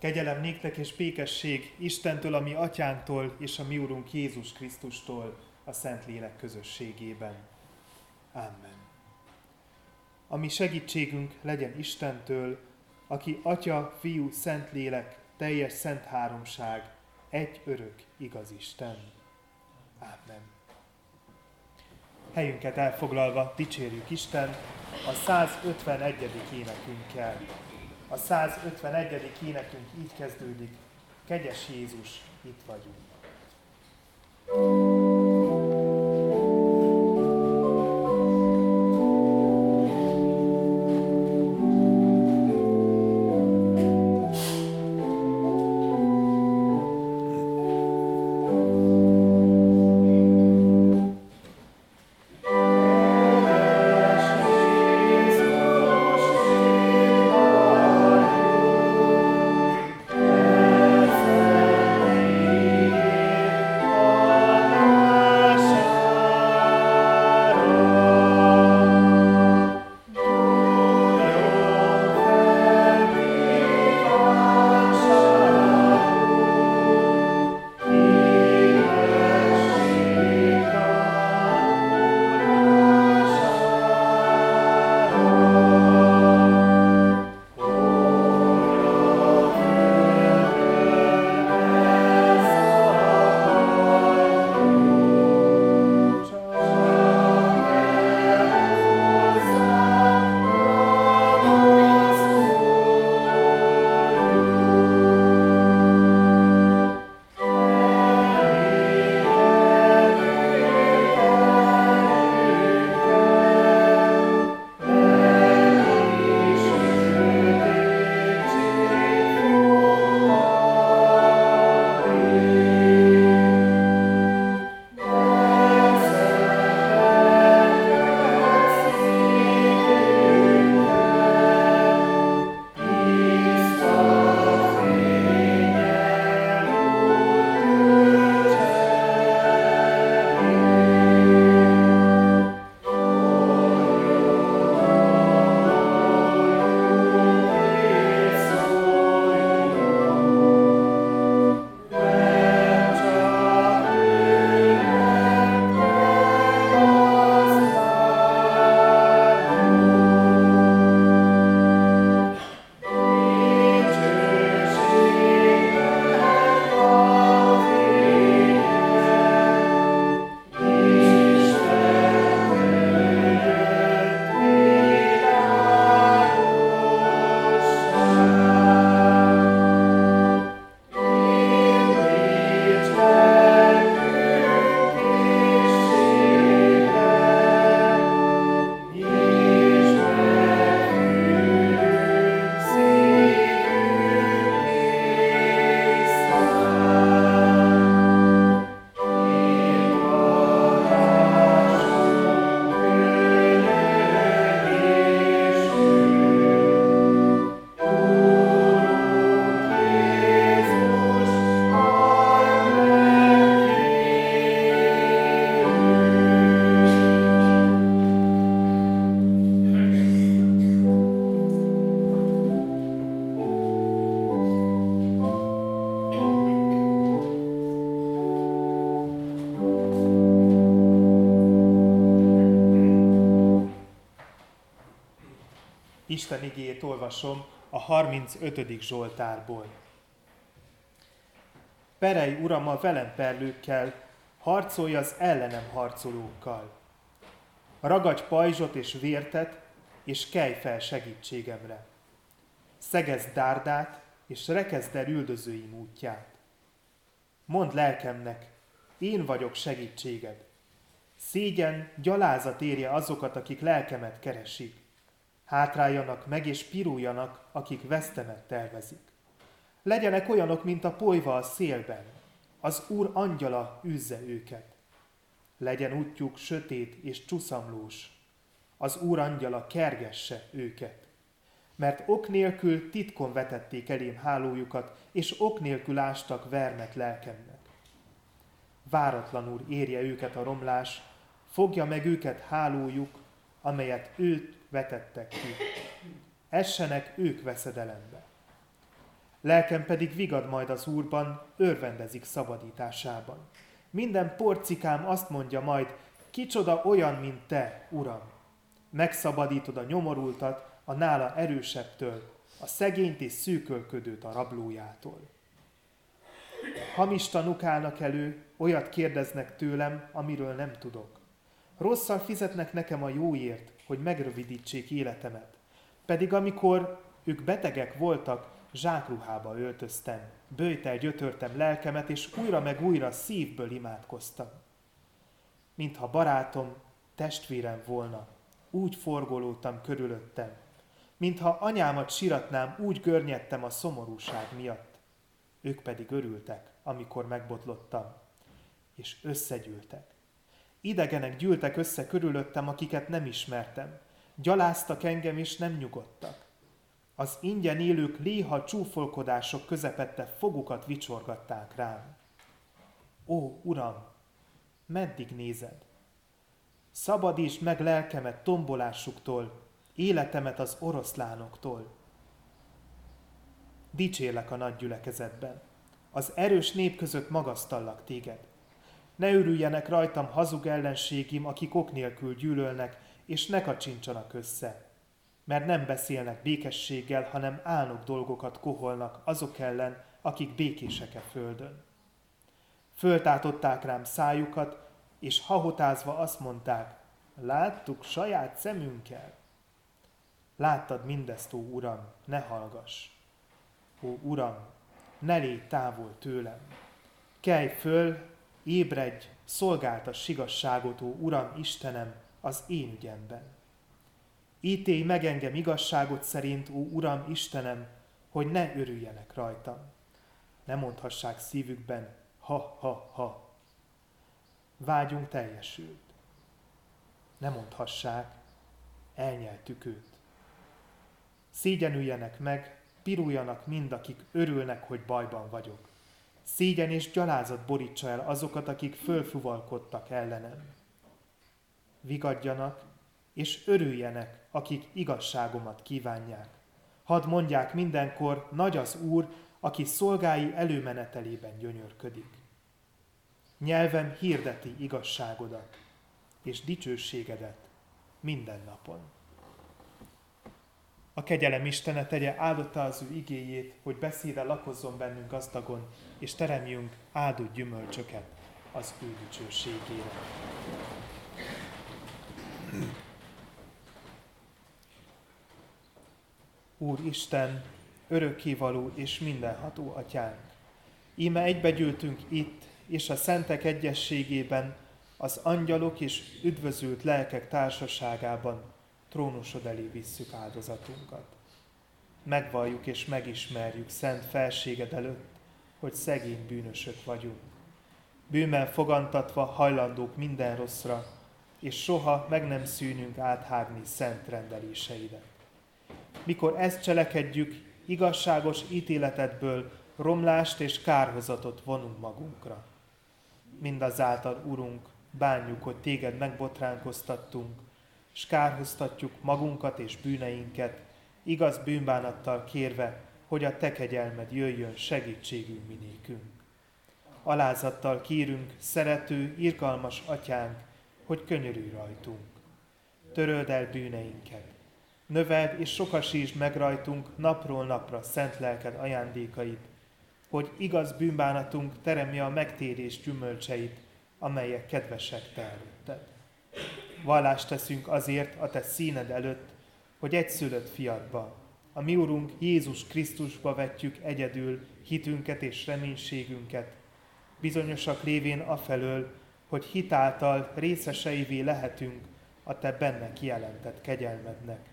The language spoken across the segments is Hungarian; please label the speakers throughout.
Speaker 1: Kegyelem néktek és békesség Istentől, a mi atyánktól és a mi úrunk Jézus Krisztustól a Szentlélek közösségében. Amen. A mi segítségünk legyen Istentől, aki Atya, Fiú, Szentlélek, teljes szent háromság, egy örök igaz Isten. Amen. Helyünket elfoglalva dicsérjük Isten a 151. énekünkkel. A 151. énekünk így kezdődik. Kegyes Jézus, itt vagyunk. thank you Isten igéjét olvasom a 35. Zsoltárból. Perej, Uram, a velem perlőkkel, harcolj az ellenem harcolókkal. Ragadj pajzsot és vértet, és kelj fel segítségemre. Szegezd dárdát, és rekezd el üldözőim útját. Mondd lelkemnek, én vagyok segítséged. Szégyen, gyalázat érje azokat, akik lelkemet keresik hátráljanak meg és piruljanak, akik vesztemet tervezik. Legyenek olyanok, mint a polyva a szélben, az Úr angyala üzze őket. Legyen útjuk sötét és csuszamlós, az Úr angyala kergesse őket. Mert ok nélkül titkon vetették elém hálójukat, és ok nélkül ástak vermet lelkemnek. Váratlanul érje őket a romlás, fogja meg őket hálójuk, amelyet őt vetettek ki. Essenek ők veszedelembe. Lelkem pedig vigad majd az Úrban, örvendezik szabadításában. Minden porcikám azt mondja majd, kicsoda olyan, mint te, Uram. Megszabadítod a nyomorultat a nála erősebbtől, a szegényt és szűkölködőt a rablójától. Hamis tanuk állnak elő, olyat kérdeznek tőlem, amiről nem tudok. Rosszal fizetnek nekem a jóért, hogy megrövidítsék életemet. Pedig amikor ők betegek voltak, zsákruhába öltöztem, bőjtel gyötörtem lelkemet, és újra meg újra szívből imádkoztam. Mintha barátom, testvérem volna, úgy forgolódtam körülöttem, mintha anyámat siratnám, úgy görnyedtem a szomorúság miatt. Ők pedig örültek, amikor megbotlottam, és összegyűltek. Idegenek gyűltek össze körülöttem, akiket nem ismertem. Gyaláztak engem, és nem nyugodtak. Az ingyen élők léha csúfolkodások közepette fogukat vicsorgatták rám. Ó, Uram, meddig nézed? Szabadíts meg lelkemet tombolásuktól, életemet az oroszlánoktól. Dicsérlek a nagy gyülekezetben. Az erős nép között magasztallak téged. Ne örüljenek rajtam hazug ellenségim, akik ok nélkül gyűlölnek, és ne kacsincsanak össze. Mert nem beszélnek békességgel, hanem álnok dolgokat koholnak azok ellen, akik békések e földön. Föltátották rám szájukat, és hahotázva azt mondták, láttuk saját szemünkkel. Láttad mindezt, ó Uram, ne hallgass. Ó Uram, ne légy távol tőlem. Kelj föl, ébredj, a sigasságot, ó Uram, Istenem, az én ügyemben. Ítélj meg engem igazságot szerint, ó Uram, Istenem, hogy ne örüljenek rajtam. Ne mondhassák szívükben, ha, ha, ha. Vágyunk teljesült. Ne mondhassák, elnyeltük őt. Szégyenüljenek meg, piruljanak mind, akik örülnek, hogy bajban vagyok. Szégyen és gyalázat borítsa el azokat, akik fölfuvalkodtak ellenem. Vigadjanak, és örüljenek, akik igazságomat kívánják. Hadd mondják mindenkor, nagy az Úr, aki szolgái előmenetelében gyönyörködik. Nyelvem hirdeti igazságodat és dicsőségedet minden napon. A kegyelem Istene tegye áldotta az ő igéjét, hogy beszéde lakozzon bennünk gazdagon, és teremjünk áldott gyümölcsöket az ő dicsőségére. Úr Isten, örökkévaló és mindenható atyánk, íme egybegyűltünk itt, és a szentek egyességében, az angyalok és üdvözült lelkek társaságában trónusod elé visszük áldozatunkat. Megvalljuk és megismerjük szent felséged előtt, hogy szegény bűnösök vagyunk. Bűmmel fogantatva hajlandók minden rosszra, és soha meg nem szűnünk áthágni szent rendeléseidet. Mikor ezt cselekedjük, igazságos ítéletedből romlást és kárhozatot vonunk magunkra. Mindazáltal, Urunk, bánjuk, hogy téged megbotránkoztattunk, és kárhoztatjuk magunkat és bűneinket, igaz bűnbánattal kérve, hogy a te kegyelmed jöjjön segítségünk minékünk. Alázattal kérünk, szerető, irgalmas atyánk, hogy könyörülj rajtunk. Töröld el bűneinket. Növeld és sokasítsd meg rajtunk napról napra szent lelked ajándékait, hogy igaz bűnbánatunk teremje a megtérés gyümölcseit, amelyek kedvesek te előtted. Vallást teszünk azért a te színed előtt, hogy egy szülött fiadba, a mi Urunk Jézus Krisztusba vetjük egyedül hitünket és reménységünket, bizonyosak lévén afelől, hogy hitáltal részeseivé lehetünk a te benne kijelentett kegyelmednek,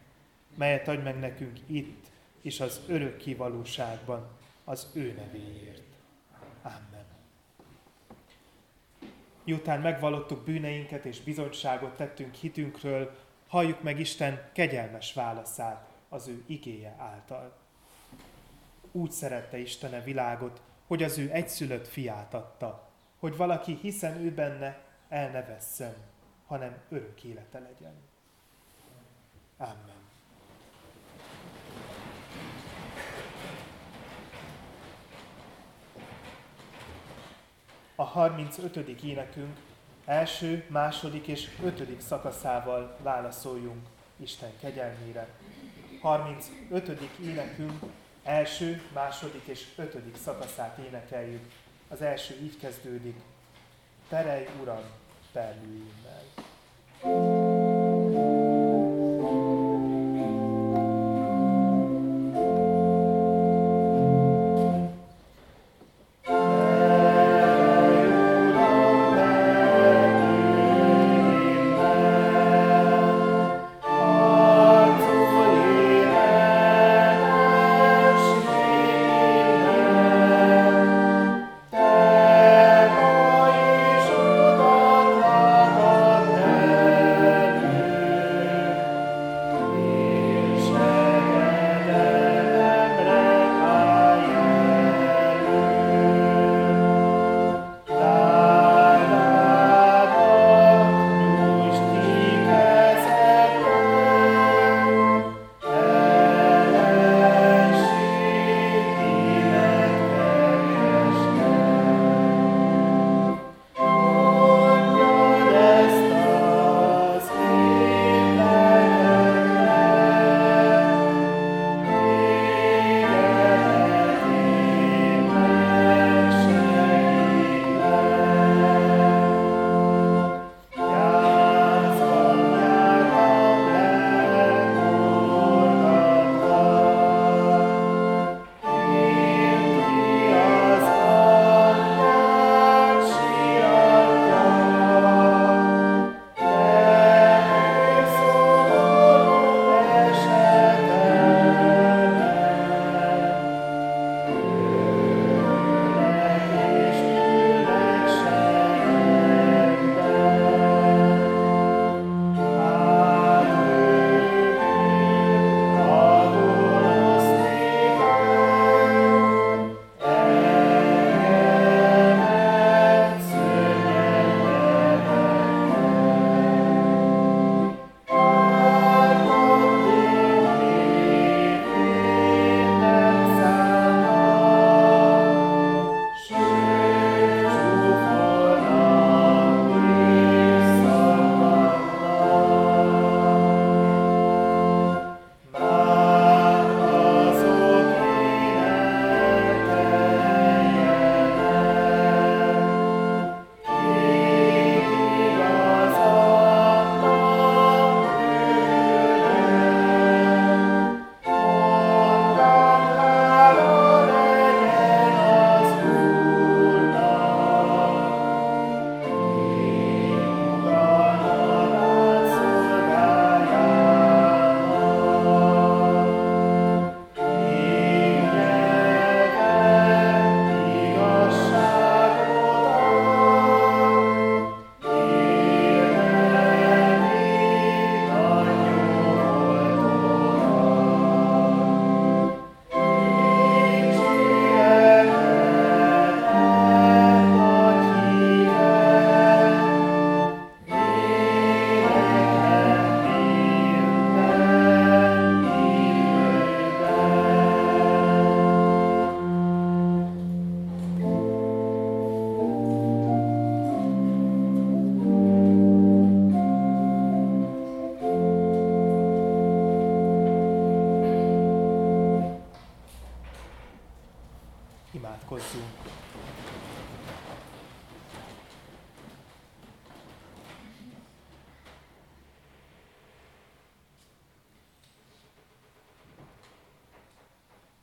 Speaker 1: melyet adj meg nekünk itt és az örök kivalóságban az ő nevéért. Amen. Miután megvalottuk bűneinket és bizonyságot tettünk hitünkről, halljuk meg Isten kegyelmes válaszát az ő igéje által. Úgy szerette Istene világot, hogy az ő egyszülött fiát adta, hogy valaki hiszen ő benne el ne vesszen, hanem örök élete legyen. Amen. A 35. énekünk első, második és ötödik szakaszával válaszoljunk Isten kegyelmére. 35. énekünk első, második és ötödik szakaszát énekeljük. Az első így kezdődik. Terelj, Uram, perlőimmel.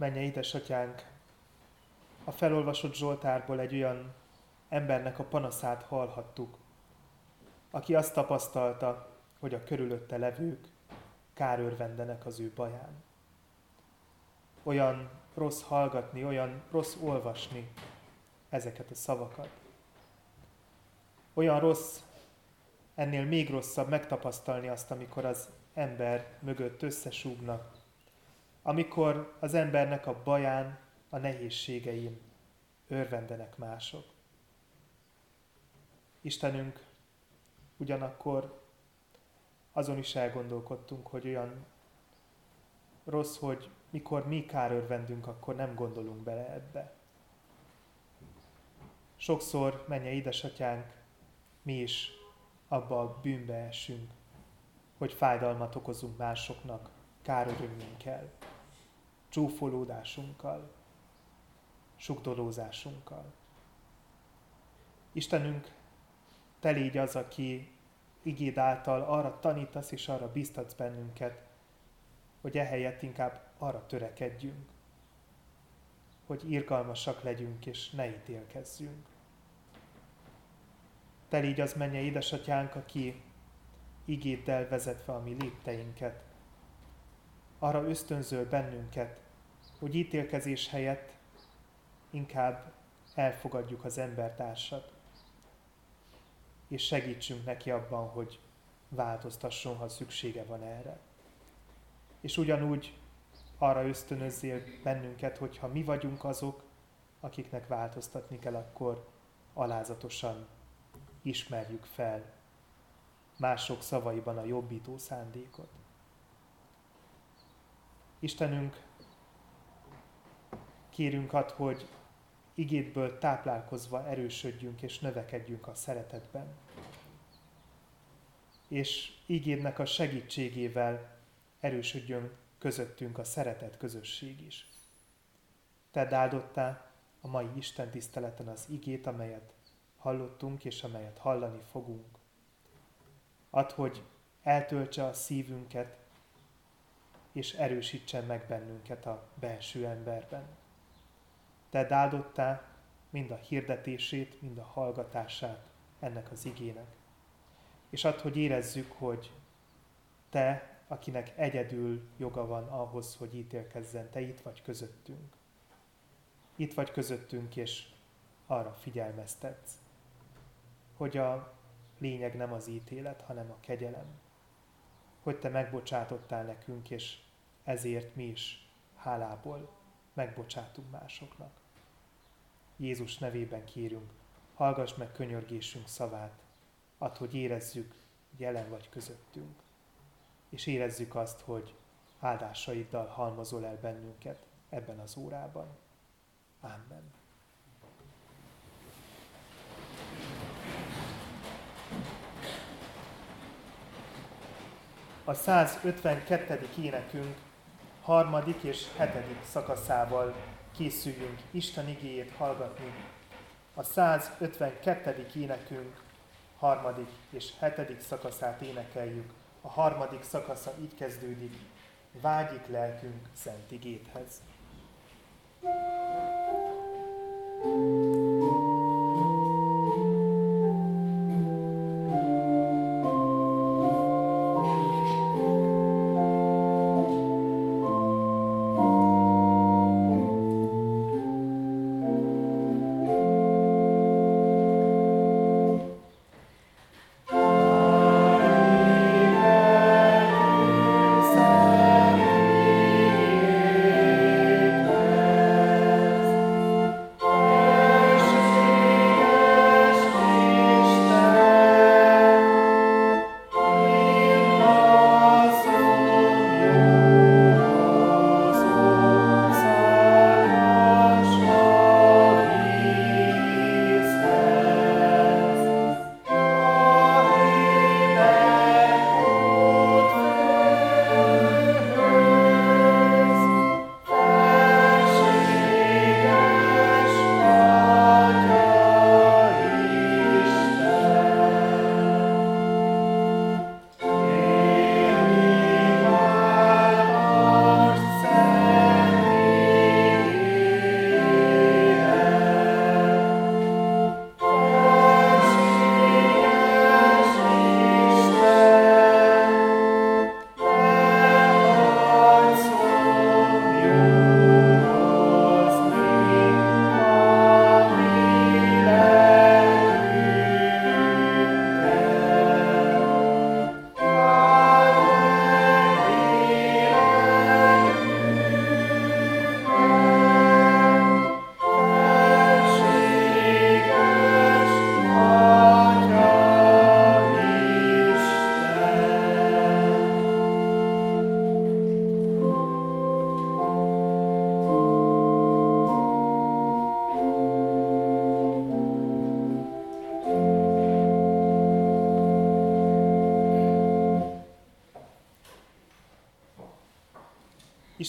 Speaker 1: Menje édesatyánk, a felolvasott Zsoltárból egy olyan embernek a panaszát hallhattuk, aki azt tapasztalta, hogy a körülötte levők kárörvendenek az ő baján. Olyan rossz hallgatni, olyan rossz olvasni ezeket a szavakat. Olyan rossz, ennél még rosszabb megtapasztalni azt, amikor az ember mögött összesúgnak, amikor az embernek a baján, a nehézségeim örvendenek mások. Istenünk, ugyanakkor azon is elgondolkodtunk, hogy olyan rossz, hogy mikor mi kárörvendünk, akkor nem gondolunk bele ebbe. sokszor, menje édesatyánk, mi is abba a bűnbe esünk, hogy fájdalmat okozunk másoknak kárörömünkkel, csúfolódásunkkal, sugdolózásunkkal. Istenünk, te légy az, aki igéd által arra tanítasz és arra biztatsz bennünket, hogy ehelyett inkább arra törekedjünk, hogy irgalmasak legyünk és ne ítélkezzünk. Te légy az menje édesatyánk, aki igéddel vezetve a mi lépteinket, arra ösztönzöl bennünket, hogy ítélkezés helyett inkább elfogadjuk az embertársat, és segítsünk neki abban, hogy változtasson, ha szüksége van erre. És ugyanúgy arra ösztönözzél bennünket, hogy ha mi vagyunk azok, akiknek változtatni kell, akkor alázatosan ismerjük fel mások szavaiban a jobbító szándékot. Istenünk, kérünk ad, hogy igétből táplálkozva erősödjünk és növekedjünk a szeretetben. És ígédnek a segítségével erősödjön közöttünk a szeretet közösség is. Te áldottá a mai Isten tiszteleten az igét, amelyet hallottunk és amelyet hallani fogunk. Add, hogy eltöltse a szívünket, és erősítsen meg bennünket a belső emberben. Te áldottá mind a hirdetését, mind a hallgatását ennek az igének. És add, hogy érezzük, hogy Te, akinek egyedül joga van ahhoz, hogy ítélkezzen, Te itt vagy közöttünk. Itt vagy közöttünk, és arra figyelmeztetsz, hogy a lényeg nem az ítélet, hanem a kegyelem. Hogy Te megbocsátottál nekünk, és ezért mi is hálából megbocsátunk másoknak. Jézus nevében kérünk, hallgass meg könyörgésünk szavát, add, hogy érezzük, jelen vagy közöttünk, és érezzük azt, hogy áldásaiddal halmozol el bennünket ebben az órában. Amen. A 152. énekünk harmadik és hetedik szakaszával készüljünk Isten igéjét hallgatni. A 152. énekünk harmadik és hetedik szakaszát énekeljük. A harmadik szakasza így kezdődik, vágyik lelkünk szent igéthez. thank you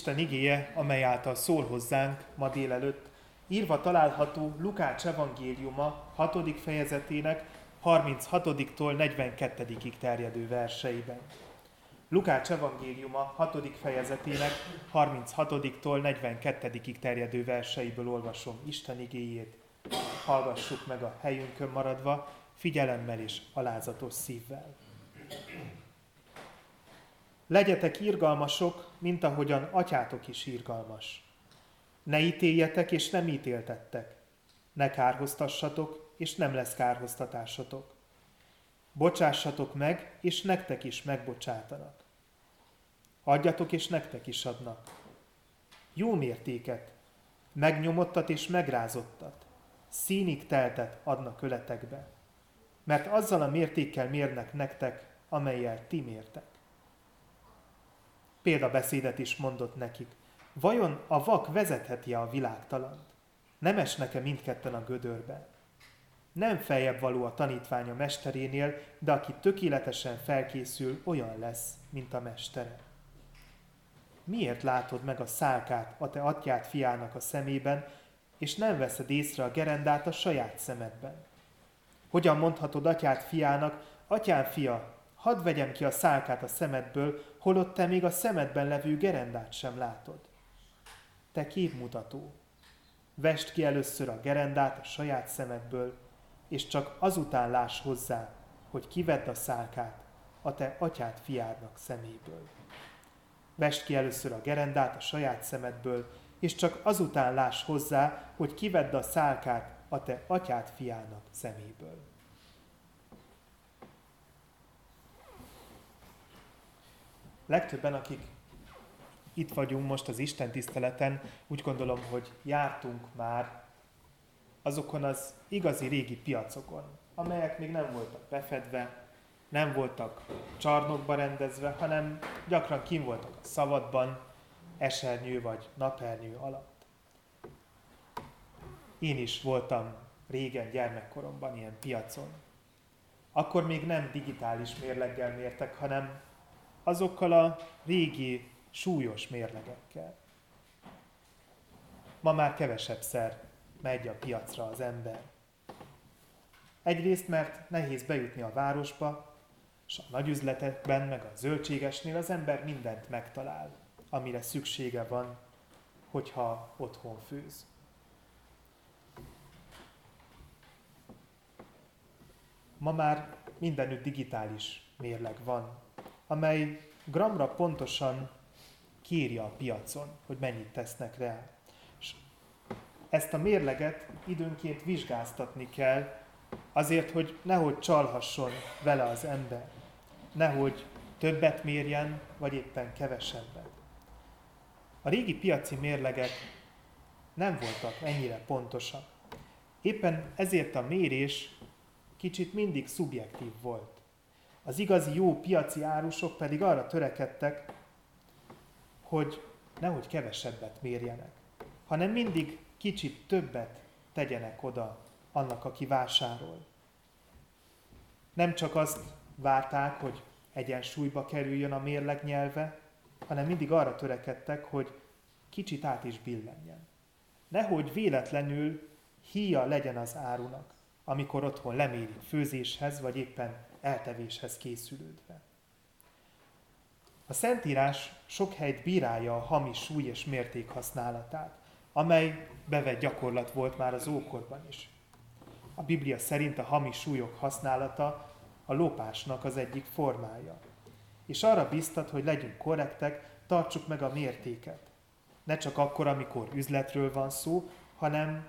Speaker 1: Isten igéje, amely által szól hozzánk ma délelőtt, írva található Lukács evangéliuma 6. fejezetének 36-tól 42 terjedő verseiben. Lukács evangéliuma 6. fejezetének 36-tól 42 terjedő verseiből olvasom Isten igéjét. Hallgassuk meg a helyünkön maradva, figyelemmel és alázatos szívvel. Legyetek irgalmasok, mint ahogyan atyátok is irgalmas. Ne ítéljetek, és nem ítéltettek. Ne kárhoztassatok, és nem lesz kárhoztatásatok. Bocsássatok meg, és nektek is megbocsátanak. Adjatok, és nektek is adnak. Jó mértéket, megnyomottat és megrázottat, színig teltet adnak öletekbe, mert azzal a mértékkel mérnek nektek, amelyel ti mértek példabeszédet is mondott nekik. Vajon a vak vezetheti a világtalant? Nem esnek-e mindketten a gödörbe? Nem feljebb való a tanítványa mesterénél, de aki tökéletesen felkészül, olyan lesz, mint a mestere. Miért látod meg a szálkát a te atyád fiának a szemében, és nem veszed észre a gerendát a saját szemedben? Hogyan mondhatod atyád fiának, atyám fia, hadd vegyem ki a szálkát a szemedből, holott te még a szemedben levő gerendát sem látod. Te képmutató, vest ki először a gerendát a saját szemedből, és csak azután láss hozzá, hogy kivedd a szálkát a te atyád fiádnak szeméből. Vest ki először a gerendát a saját szemedből, és csak azután láss hozzá, hogy kivedd a szálkát a te atyád fiának szeméből. Legtöbben, akik itt vagyunk most az Isten tiszteleten, úgy gondolom, hogy jártunk már azokon az igazi régi piacokon, amelyek még nem voltak befedve, nem voltak csarnokba rendezve, hanem gyakran kim voltak a szabadban, esernyő vagy napernyő alatt. Én is voltam régen gyermekkoromban ilyen piacon. Akkor még nem digitális mérleggel mértek, hanem azokkal a régi súlyos mérlegekkel. Ma már kevesebb szer megy a piacra az ember. Egyrészt, mert nehéz bejutni a városba, és a nagyüzletekben, meg a zöldségesnél az ember mindent megtalál, amire szüksége van, hogyha otthon főz. Ma már mindenütt digitális mérleg van, amely gramra pontosan kírja a piacon, hogy mennyit tesznek rá. És ezt a mérleget időnként vizsgáztatni kell, azért, hogy nehogy csalhasson vele az ember, nehogy többet mérjen, vagy éppen kevesebbet. A régi piaci mérlegek nem voltak ennyire pontosak. Éppen ezért a mérés kicsit mindig szubjektív volt. Az igazi jó piaci árusok pedig arra törekedtek, hogy nehogy kevesebbet mérjenek, hanem mindig kicsit többet tegyenek oda annak, aki vásárol. Nem csak azt várták, hogy egyensúlyba kerüljön a mérleg nyelve, hanem mindig arra törekedtek, hogy kicsit át is billenjen. Nehogy véletlenül híja legyen az árunak, amikor otthon lemérik főzéshez, vagy éppen eltevéshez készülődve. A Szentírás sok helyt bírálja a hamis súly és mérték használatát, amely bevett gyakorlat volt már az ókorban is. A Biblia szerint a hamis súlyok használata a lopásnak az egyik formája. És arra biztat, hogy legyünk korrektek, tartsuk meg a mértéket. Ne csak akkor, amikor üzletről van szó, hanem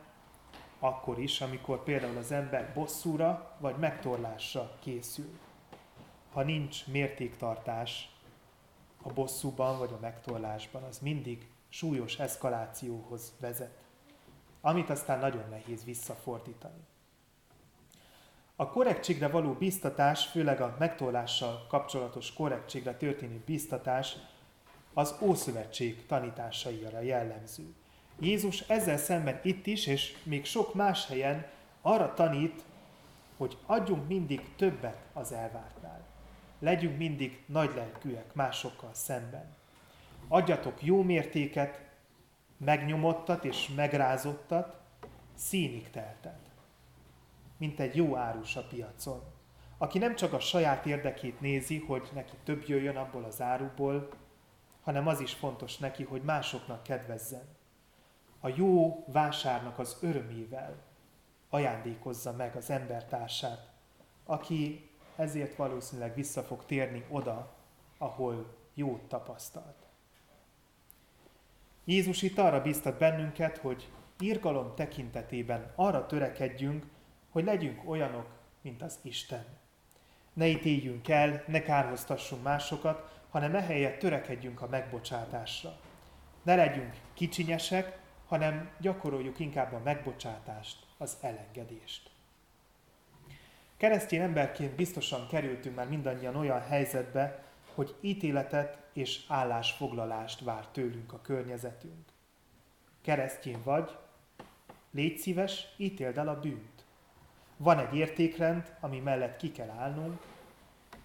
Speaker 1: akkor is, amikor például az ember bosszúra vagy megtorlásra készül. Ha nincs mértéktartás a bosszúban vagy a megtorlásban, az mindig súlyos eszkalációhoz vezet, amit aztán nagyon nehéz visszafordítani. A korrektségre való biztatás, főleg a megtorlással kapcsolatos korrektségre történő biztatás az Ószövetség tanításaira jellemző. Jézus ezzel szemben itt is, és még sok más helyen arra tanít, hogy adjunk mindig többet az elvártnál. Legyünk mindig nagylelkűek másokkal szemben. adjatok jó mértéket, megnyomottat és megrázottat, színig teltet, mint egy jó árus a piacon, aki nem csak a saját érdekét nézi, hogy neki több jöjjön abból az áruból, hanem az is fontos neki, hogy másoknak kedvezzen. A jó vásárnak az örömével ajándékozza meg az embertársát, aki ezért valószínűleg vissza fog térni oda, ahol jót tapasztalt. Jézus itt arra bíztat bennünket, hogy írgalom tekintetében arra törekedjünk, hogy legyünk olyanok, mint az Isten. Ne ítéljünk el, ne kárhoztassunk másokat, hanem ehelyett törekedjünk a megbocsátásra. Ne legyünk kicsinyesek, hanem gyakoroljuk inkább a megbocsátást, az elengedést. Keresztény emberként biztosan kerültünk már mindannyian olyan helyzetbe, hogy ítéletet és állásfoglalást vár tőlünk a környezetünk. Keresztény vagy, légy szíves, ítéld el a bűnt. Van egy értékrend, ami mellett ki kell állnunk,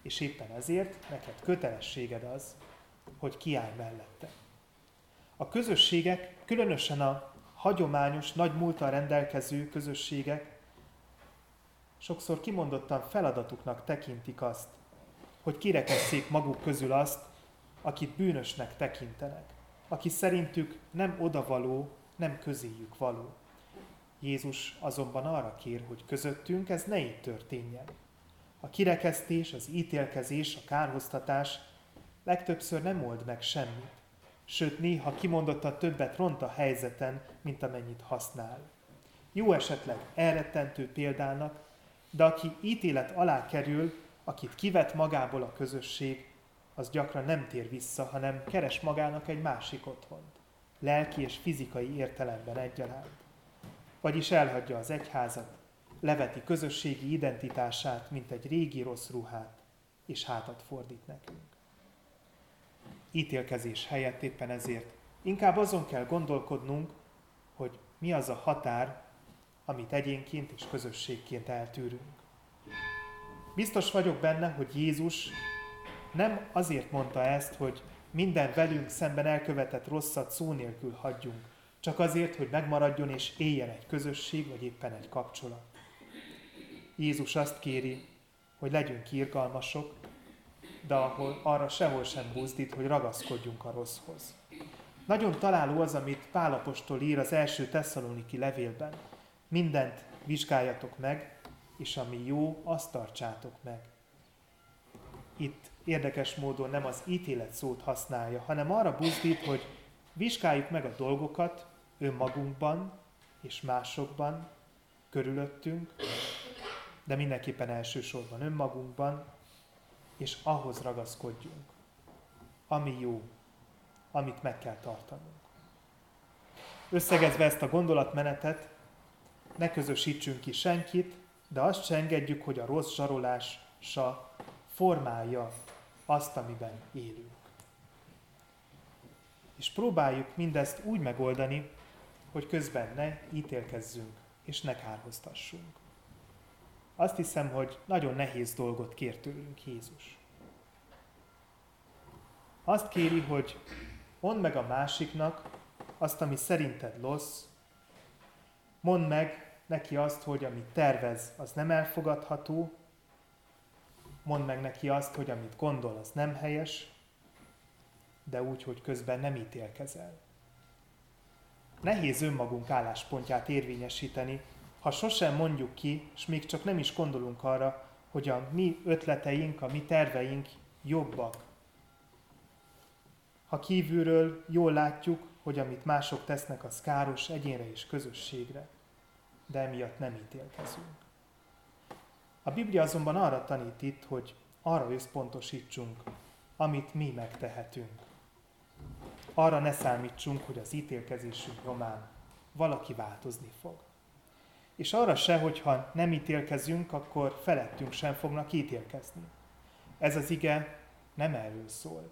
Speaker 1: és éppen ezért neked kötelességed az, hogy kiállj mellette. A közösségek, különösen a hagyományos, nagy múltal rendelkező közösségek sokszor kimondottan feladatuknak tekintik azt, hogy kirekesszék maguk közül azt, akit bűnösnek tekintenek, aki szerintük nem odavaló, nem közéjük való. Jézus azonban arra kér, hogy közöttünk ez ne így történjen. A kirekesztés, az ítélkezés, a kárhoztatás legtöbbször nem old meg semmit, sőt néha kimondotta többet ront a helyzeten, mint amennyit használ. Jó esetleg elrettentő példának, de aki ítélet alá kerül, akit kivet magából a közösség, az gyakran nem tér vissza, hanem keres magának egy másik otthont, lelki és fizikai értelemben egyaránt. Vagyis elhagyja az egyházat, leveti közösségi identitását, mint egy régi rossz ruhát, és hátat fordít nekünk. Ítélkezés helyett éppen ezért inkább azon kell gondolkodnunk, hogy mi az a határ, amit egyénként és közösségként eltűrünk. Biztos vagyok benne, hogy Jézus nem azért mondta ezt, hogy minden velünk szemben elkövetett rosszat szó nélkül hagyjunk, csak azért, hogy megmaradjon és éljen egy közösség, vagy éppen egy kapcsolat. Jézus azt kéri, hogy legyünk irgalmasok, de ahol arra sehol sem buzdít, hogy ragaszkodjunk a rosszhoz. Nagyon találó az, amit Pálapostól ír az első tesszaloniki levélben. Mindent vizsgáljatok meg, és ami jó, azt tartsátok meg. Itt érdekes módon nem az ítélet szót használja, hanem arra buzdít, hogy vizsgáljuk meg a dolgokat önmagunkban és másokban, körülöttünk, de mindenképpen elsősorban önmagunkban, és ahhoz ragaszkodjunk, ami jó, amit meg kell tartanunk. Összegezve ezt a gondolatmenetet, ne közösítsünk ki senkit, de azt se engedjük, hogy a rossz zsarolása formálja azt, amiben élünk. És próbáljuk mindezt úgy megoldani, hogy közben ne ítélkezzünk és ne kárhoztassunk. Azt hiszem, hogy nagyon nehéz dolgot kér tőlünk Jézus. Azt kéri, hogy mondd meg a másiknak azt, ami szerinted rossz, mondd meg neki azt, hogy amit tervez, az nem elfogadható, mondd meg neki azt, hogy amit gondol, az nem helyes, de úgy, hogy közben nem ítélkezel. Nehéz önmagunk álláspontját érvényesíteni, ha sosem mondjuk ki, és még csak nem is gondolunk arra, hogy a mi ötleteink, a mi terveink jobbak. Ha kívülről jól látjuk, hogy amit mások tesznek, az káros egyénre és közösségre de emiatt nem ítélkezünk. A Biblia azonban arra tanít itt, hogy arra összpontosítsunk, amit mi megtehetünk. Arra ne számítsunk, hogy az ítélkezésünk nyomán valaki változni fog. És arra se, hogyha nem ítélkezünk, akkor felettünk sem fognak ítélkezni. Ez az ige nem erről szól.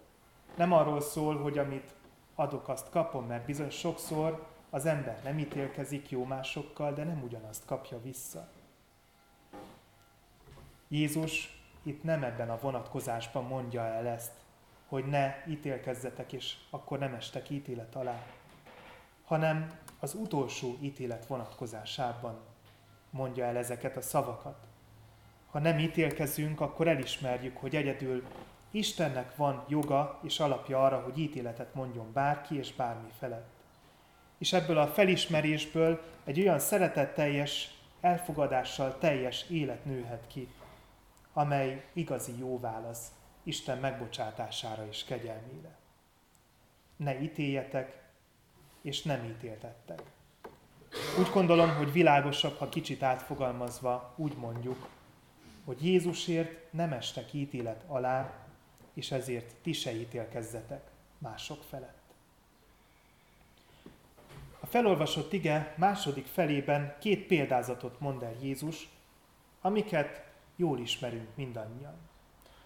Speaker 1: Nem arról szól, hogy amit adok, azt kapom, mert bizony sokszor az ember nem ítélkezik jó másokkal, de nem ugyanazt kapja vissza. Jézus itt nem ebben a vonatkozásban mondja el ezt, hogy ne ítélkezzetek, és akkor nem estek ítélet alá, hanem az utolsó ítélet vonatkozásában mondja el ezeket a szavakat. Ha nem ítélkezünk, akkor elismerjük, hogy egyedül Istennek van joga és alapja arra, hogy ítéletet mondjon bárki és bármi felett. És ebből a felismerésből egy olyan szeretetteljes, elfogadással teljes élet nőhet ki, amely igazi jó válasz Isten megbocsátására és kegyelmére. Ne ítéljetek, és nem ítéltettek. Úgy gondolom, hogy világosabb, ha kicsit átfogalmazva úgy mondjuk, hogy Jézusért nem estek ítélet alá, és ezért ti se ítélkezzetek mások felett. A felolvasott ige második felében két példázatot mond el Jézus, amiket jól ismerünk mindannyian.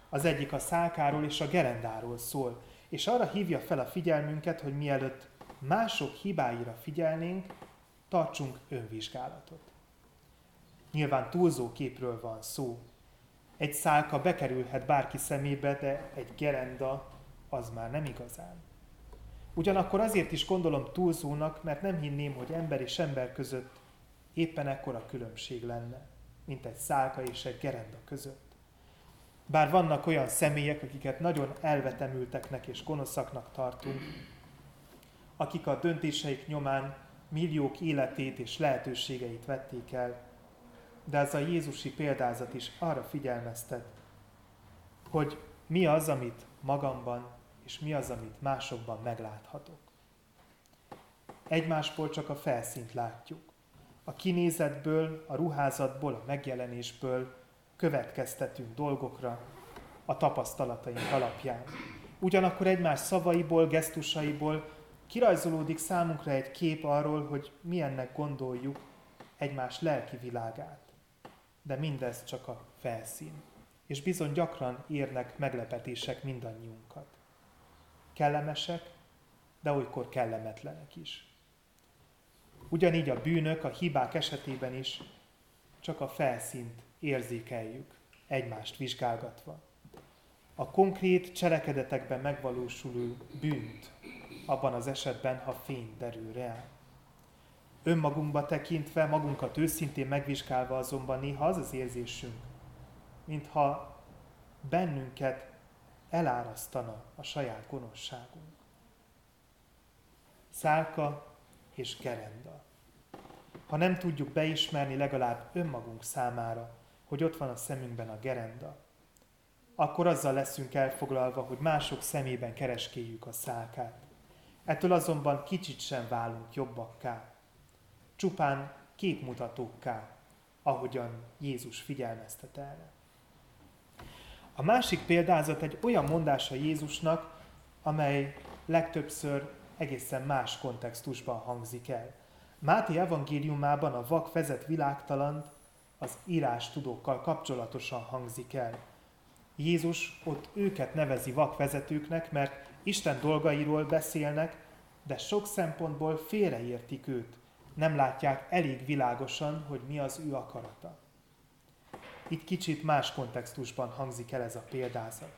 Speaker 1: Az egyik a szálkáról és a gerendáról szól, és arra hívja fel a figyelmünket, hogy mielőtt mások hibáira figyelnénk, tartsunk önvizsgálatot. Nyilván túlzó képről van szó. Egy szálka bekerülhet bárki szemébe, de egy gerenda az már nem igazán. Ugyanakkor azért is gondolom túlzónak, mert nem hinném, hogy ember és ember között éppen ekkora különbség lenne, mint egy szálka és egy gerenda között. Bár vannak olyan személyek, akiket nagyon elvetemülteknek és gonoszaknak tartunk, akik a döntéseik nyomán milliók életét és lehetőségeit vették el, de ez a Jézusi példázat is arra figyelmeztet, hogy mi az, amit magamban, és mi az, amit másokban megláthatok. Egymásból csak a felszínt látjuk. A kinézetből, a ruházatból, a megjelenésből következtetünk dolgokra a tapasztalataink alapján. Ugyanakkor egymás szavaiból, gesztusaiból kirajzolódik számunkra egy kép arról, hogy milyennek gondoljuk egymás lelki világát. De mindez csak a felszín. És bizony gyakran érnek meglepetések mindannyiunkat. Kellemesek, de olykor kellemetlenek is. Ugyanígy a bűnök, a hibák esetében is csak a felszínt érzékeljük, egymást vizsgálgatva. A konkrét cselekedetekben megvalósuló bűnt abban az esetben, ha fény derül rá. Önmagunkba tekintve, magunkat őszintén megvizsgálva azonban néha az az érzésünk, mintha bennünket elárasztana a saját gonoszságunk. Szálka és gerenda. Ha nem tudjuk beismerni legalább önmagunk számára, hogy ott van a szemünkben a gerenda, akkor azzal leszünk elfoglalva, hogy mások szemében kereskéljük a szálkát. Ettől azonban kicsit sem válunk jobbakká, csupán képmutatókká, ahogyan Jézus figyelmeztet erre. A másik példázat egy olyan mondása Jézusnak, amely legtöbbször egészen más kontextusban hangzik el. Máté evangéliumában a vak vezet világtalant az írás tudókkal kapcsolatosan hangzik el. Jézus ott őket nevezi vakvezetőknek, mert Isten dolgairól beszélnek, de sok szempontból félreértik őt. Nem látják elég világosan, hogy mi az ő akarata. Itt kicsit más kontextusban hangzik el ez a példázat.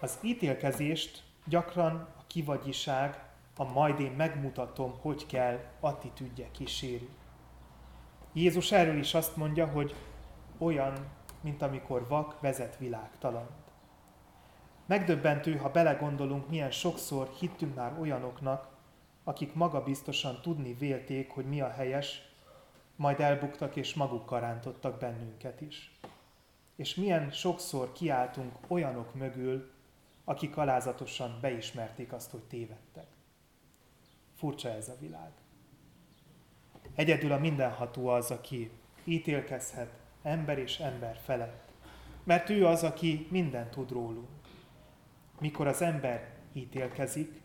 Speaker 1: Az ítélkezést gyakran a kivagyiság, a majd én megmutatom, hogy kell attitűdje kíséri. Jézus erről is azt mondja, hogy olyan, mint amikor vak vezet világtalant. Megdöbbentő, ha belegondolunk, milyen sokszor hittünk már olyanoknak, akik magabiztosan tudni vélték, hogy mi a helyes, majd elbuktak és magukkal rántottak bennünket is. És milyen sokszor kiáltunk olyanok mögül, akik alázatosan beismerték azt, hogy tévedtek. Furcsa ez a világ. Egyedül a mindenható az, aki ítélkezhet ember és ember felett. Mert ő az, aki mindent tud rólunk. Mikor az ember ítélkezik,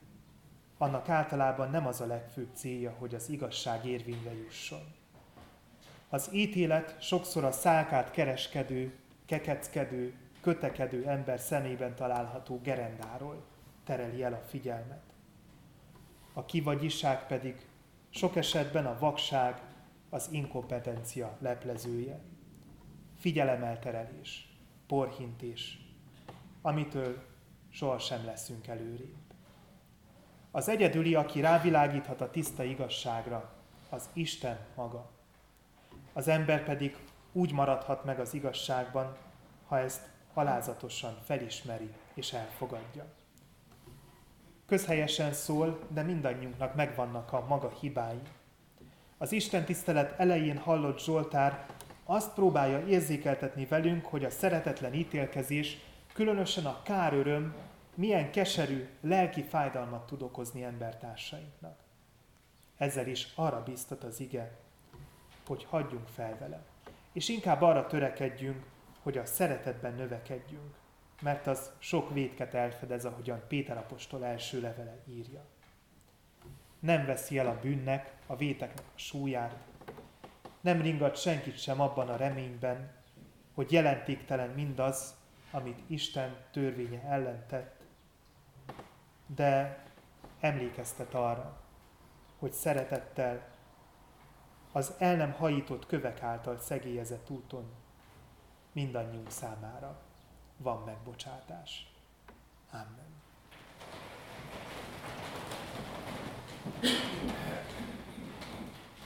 Speaker 1: annak általában nem az a legfőbb célja, hogy az igazság érvényre jusson. Az ítélet sokszor a szálkát kereskedő, kekeckedő, kötekedő ember szemében található gerendáról tereli el a figyelmet. A kivagyiság pedig sok esetben a vakság, az inkompetencia leplezője. Figyelemelterelés, porhintés, amitől sohasem leszünk előrébb. Az egyedüli, aki rávilágíthat a tiszta igazságra, az Isten maga. Az ember pedig úgy maradhat meg az igazságban, ha ezt halázatosan felismeri és elfogadja. Közhelyesen szól, de mindannyiunknak megvannak a maga hibái. Az Isten tisztelet elején hallott Zsoltár azt próbálja érzékeltetni velünk, hogy a szeretetlen ítélkezés, különösen a káröröm milyen keserű lelki fájdalmat tud okozni embertársainknak. Ezzel is arra biztat az ige, hogy hagyjunk fel vele. És inkább arra törekedjünk, hogy a szeretetben növekedjünk, mert az sok védket elfedez, ahogyan Péter apostol első levele írja. Nem veszi el a bűnnek, a véteknek a súlyát, nem ringat senkit sem abban a reményben, hogy jelentéktelen mindaz, amit Isten törvénye ellen tett, de emlékeztet arra, hogy szeretettel az el nem hajított kövek által szegélyezett úton mindannyiunk számára van megbocsátás. Amen.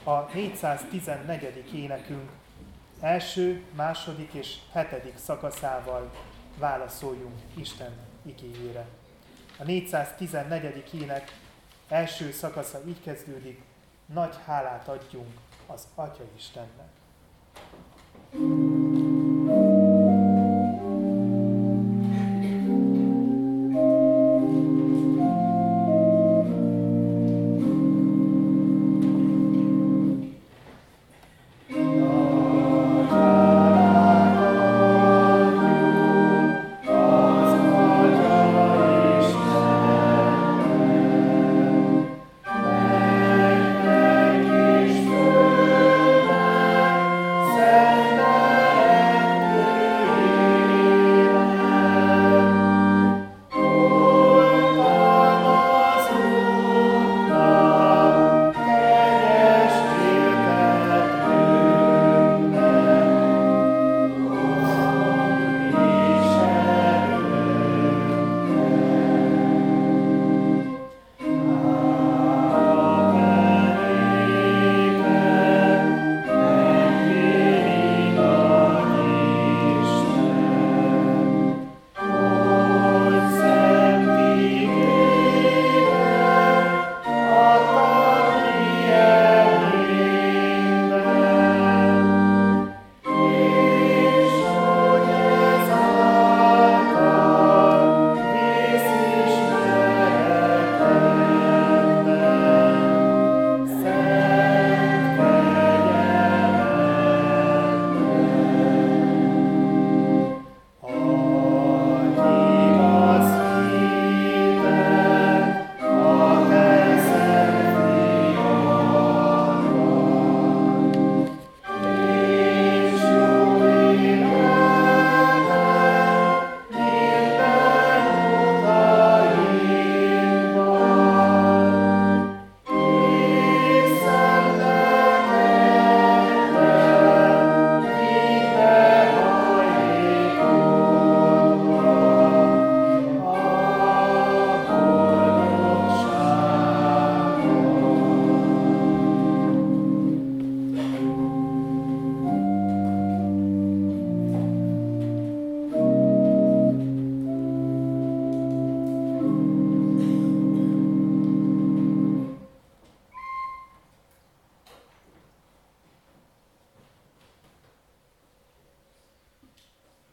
Speaker 1: A 414. énekünk első, második és hetedik szakaszával válaszoljunk Isten igényére. A 414. ének első szakasza így kezdődik, nagy hálát adjunk az Atya Istennek. thank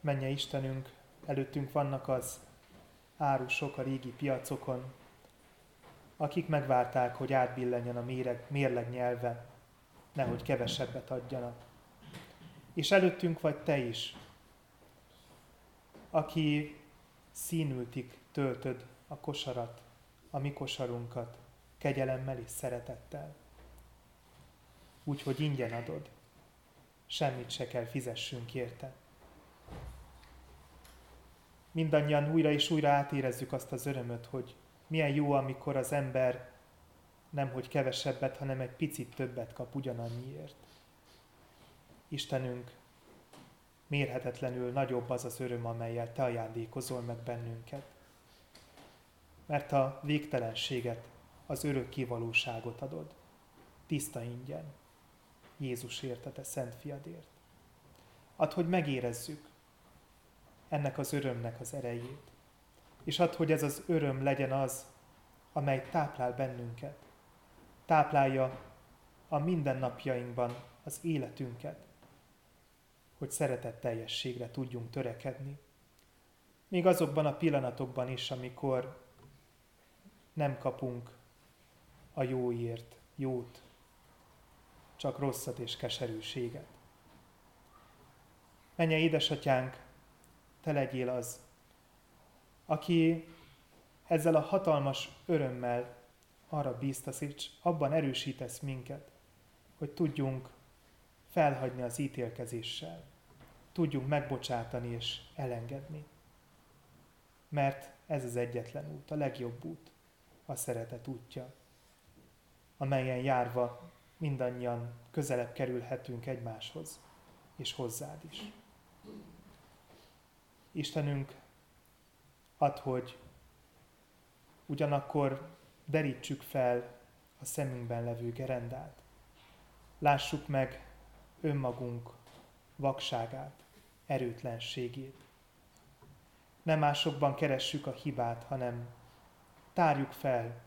Speaker 1: Menje Istenünk, előttünk vannak az árusok a régi piacokon, akik megvárták, hogy átbillenjen a méreg, mérleg nyelve, nehogy kevesebbet adjanak. És előttünk vagy te is, aki színültig töltöd a kosarat, a mi kosarunkat, kegyelemmel és szeretettel. Úgyhogy ingyen adod, semmit se kell fizessünk érte mindannyian újra és újra átérezzük azt az örömöt, hogy milyen jó, amikor az ember nem hogy kevesebbet, hanem egy picit többet kap ugyanannyiért. Istenünk, mérhetetlenül nagyobb az az öröm, amelyel Te ajándékozol meg bennünket. Mert a végtelenséget, az örök kivalóságot adod, tiszta ingyen, Jézusért, a Te szent fiadért. Add, hogy megérezzük ennek az örömnek az erejét, és add, hogy ez az öröm legyen az, amely táplál bennünket, táplálja a mindennapjainkban az életünket, hogy szeretetteljességre tudjunk törekedni. Még azokban a pillanatokban is, amikor nem kapunk a jóért jót, csak rosszat és keserűséget. Menje édesatyánk, te legyél az, aki ezzel a hatalmas örömmel arra bíztasz, és abban erősítesz minket, hogy tudjunk felhagyni az ítélkezéssel, tudjunk megbocsátani és elengedni. Mert ez az egyetlen út, a legjobb út, a szeretet útja, amelyen járva mindannyian közelebb kerülhetünk egymáshoz, és hozzád is. Istenünk, ad, hogy ugyanakkor derítsük fel a szemünkben levő gerendát. Lássuk meg önmagunk vakságát, erőtlenségét. Nem másokban keressük a hibát, hanem tárjuk fel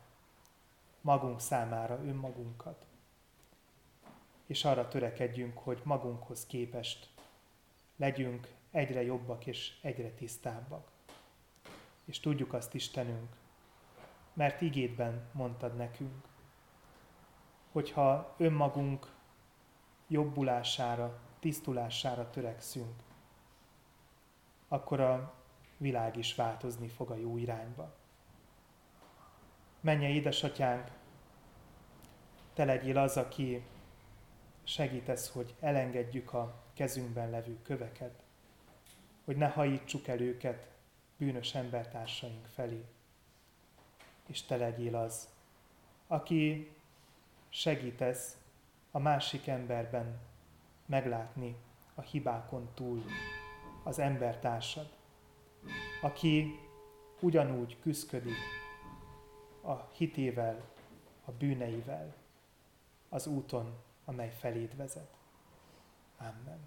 Speaker 1: magunk számára önmagunkat. És arra törekedjünk, hogy magunkhoz képest legyünk egyre jobbak és egyre tisztábbak. És tudjuk azt Istenünk, mert igédben mondtad nekünk, hogyha önmagunk jobbulására, tisztulására törekszünk, akkor a világ is változni fog a jó irányba. Menje édesatyánk, te legyél az, aki segítesz, hogy elengedjük a kezünkben levő köveket, hogy ne hajítsuk el őket bűnös embertársaink felé. És te legyél az, aki segítesz a másik emberben meglátni a hibákon túl az embertársad, aki ugyanúgy küzdködik a hitével, a bűneivel, az úton, amely feléd vezet. Amen.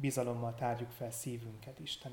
Speaker 1: Bizalommal tárjuk fel szívünket Isten.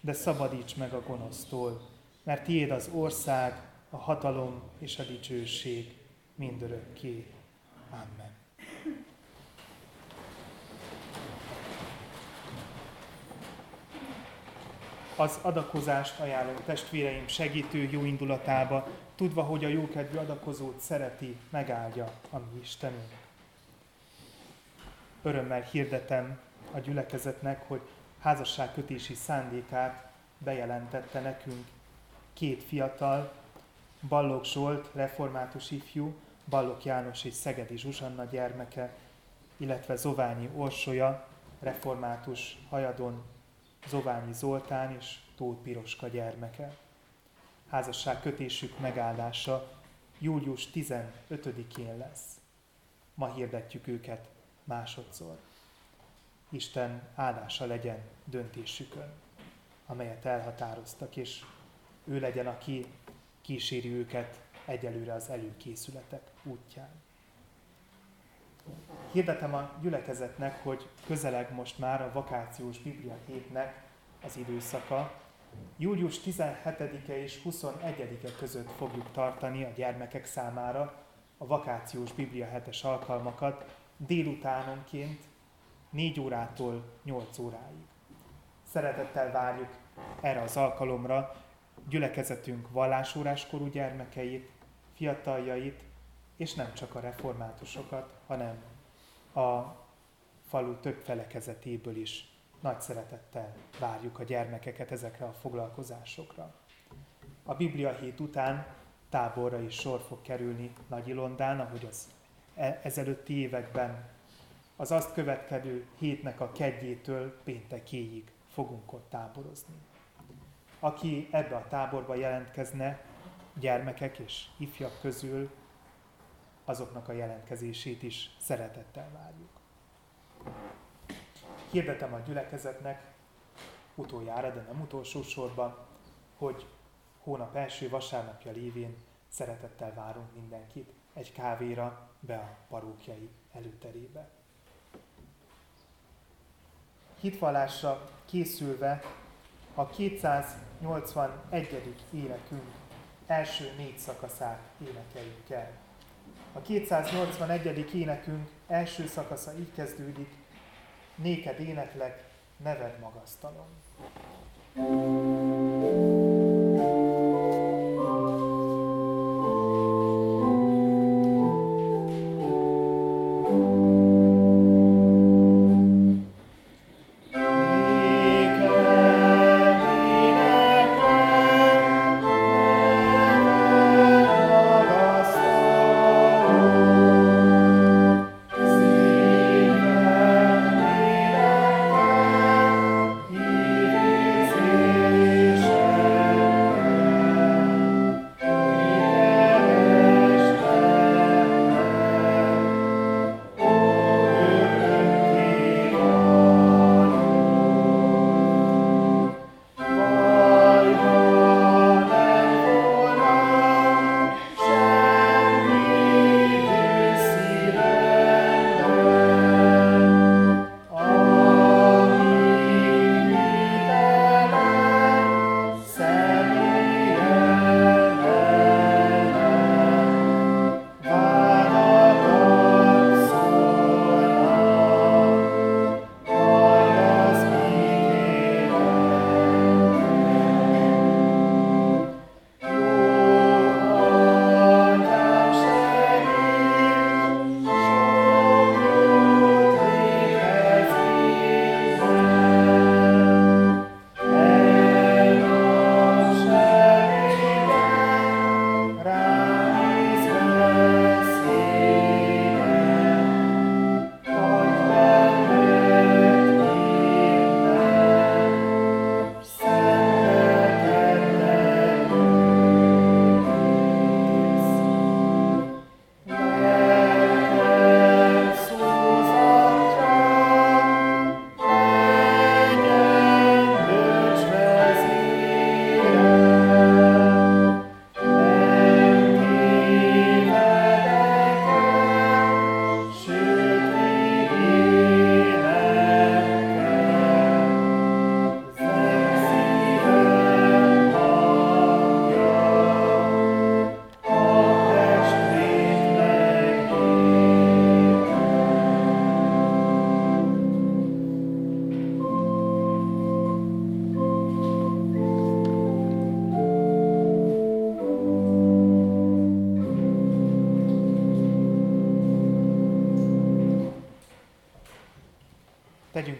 Speaker 1: de szabadíts meg a gonosztól, mert tiéd az ország, a hatalom és a dicsőség mindörökké. Amen. Az adakozást ajánlom testvéreim segítő jó indulatába, tudva, hogy a jókedvű adakozót szereti, megáldja a mi Istenünk. Örömmel hirdetem a gyülekezetnek, hogy házasságkötési szándékát bejelentette nekünk két fiatal, Ballok Zsolt, református ifjú, Ballok János és Szegedi Zsuzsanna gyermeke, illetve Zoványi Orsolya, református hajadon Zoványi Zoltán és Tóth Piroska gyermeke. Házasság kötésük megállása július 15-én lesz. Ma hirdetjük őket másodszor. Isten áldása legyen döntésükön, amelyet elhatároztak, és ő legyen, aki kíséri őket egyelőre az előkészületek útján. Hirdetem a gyülekezetnek, hogy közeleg most már a vakációs Biblia hétnek az időszaka. Július 17-e és 21-e között fogjuk tartani a gyermekek számára a vakációs Biblia hetes alkalmakat délutánonként 4 órától 8 óráig. Szeretettel várjuk erre az alkalomra gyülekezetünk vallásóráskorú gyermekeit, fiataljait, és nem csak a reformátusokat, hanem a falu több felekezetéből is nagy szeretettel várjuk a gyermekeket ezekre a foglalkozásokra. A Biblia hét után táborra is sor fog kerülni Nagy Ilondán, ahogy az e- ezelőtti években az azt következő hétnek a kedjétől péntekéig fogunk ott táborozni. Aki ebbe a táborba jelentkezne, gyermekek és ifjak közül, azoknak a jelentkezését is szeretettel várjuk. Hirdetem a gyülekezetnek utoljára, de nem utolsó sorban, hogy hónap első vasárnapja lévén szeretettel várunk mindenkit egy kávéra be a parókjai előterébe. Hitvallásra készülve a 281. énekünk első négy szakaszát énekeljük el. A 281. énekünk első szakasza így kezdődik, Néked éneklek, neved magasztalom. thank you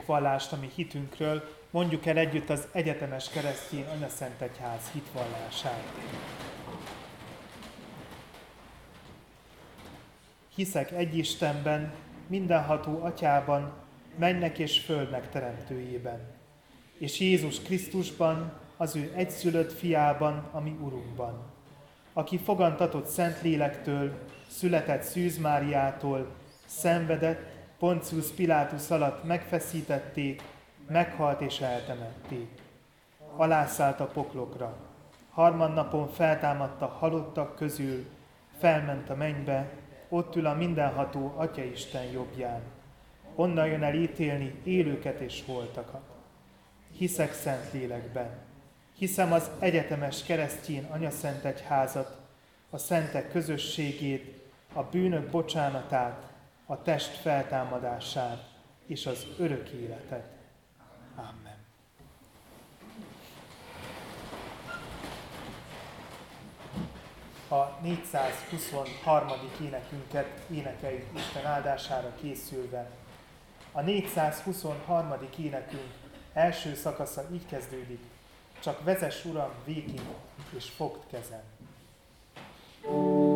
Speaker 1: tegyünk vallást a mi hitünkről, mondjuk el együtt az egyetemes keresztény Szent Egyház hitvallását. Hiszek egy Istenben, mindenható atyában, mennek és földnek teremtőjében, és Jézus Krisztusban, az ő egyszülött fiában, ami Urunkban, aki fogantatott Szent Lélektől, született Szűz Máriától, szenvedett, Poncius Pilátus alatt megfeszítették, meghalt és eltemették. Alászállt a poklokra. Harmadnapon feltámadta halottak közül, felment a mennybe, ott ül a mindenható Atyaisten jobbján. Onnan jön el ítélni élőket és holtakat. Hiszek szent lélekben. Hiszem az egyetemes keresztjén anyaszent egyházat, a szentek közösségét, a bűnök bocsánatát, a test feltámadását és az örök életet. Amen. A 423. énekünket énekeljük Isten áldására készülve. A 423. énekünk első szakasza így kezdődik, csak vezess Uram végig és fogd kezem. thank you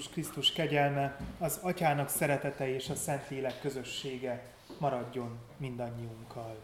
Speaker 1: Jézus Krisztus kegyelme, az Atyának szeretete és a Szentlélek közössége maradjon mindannyiunkkal.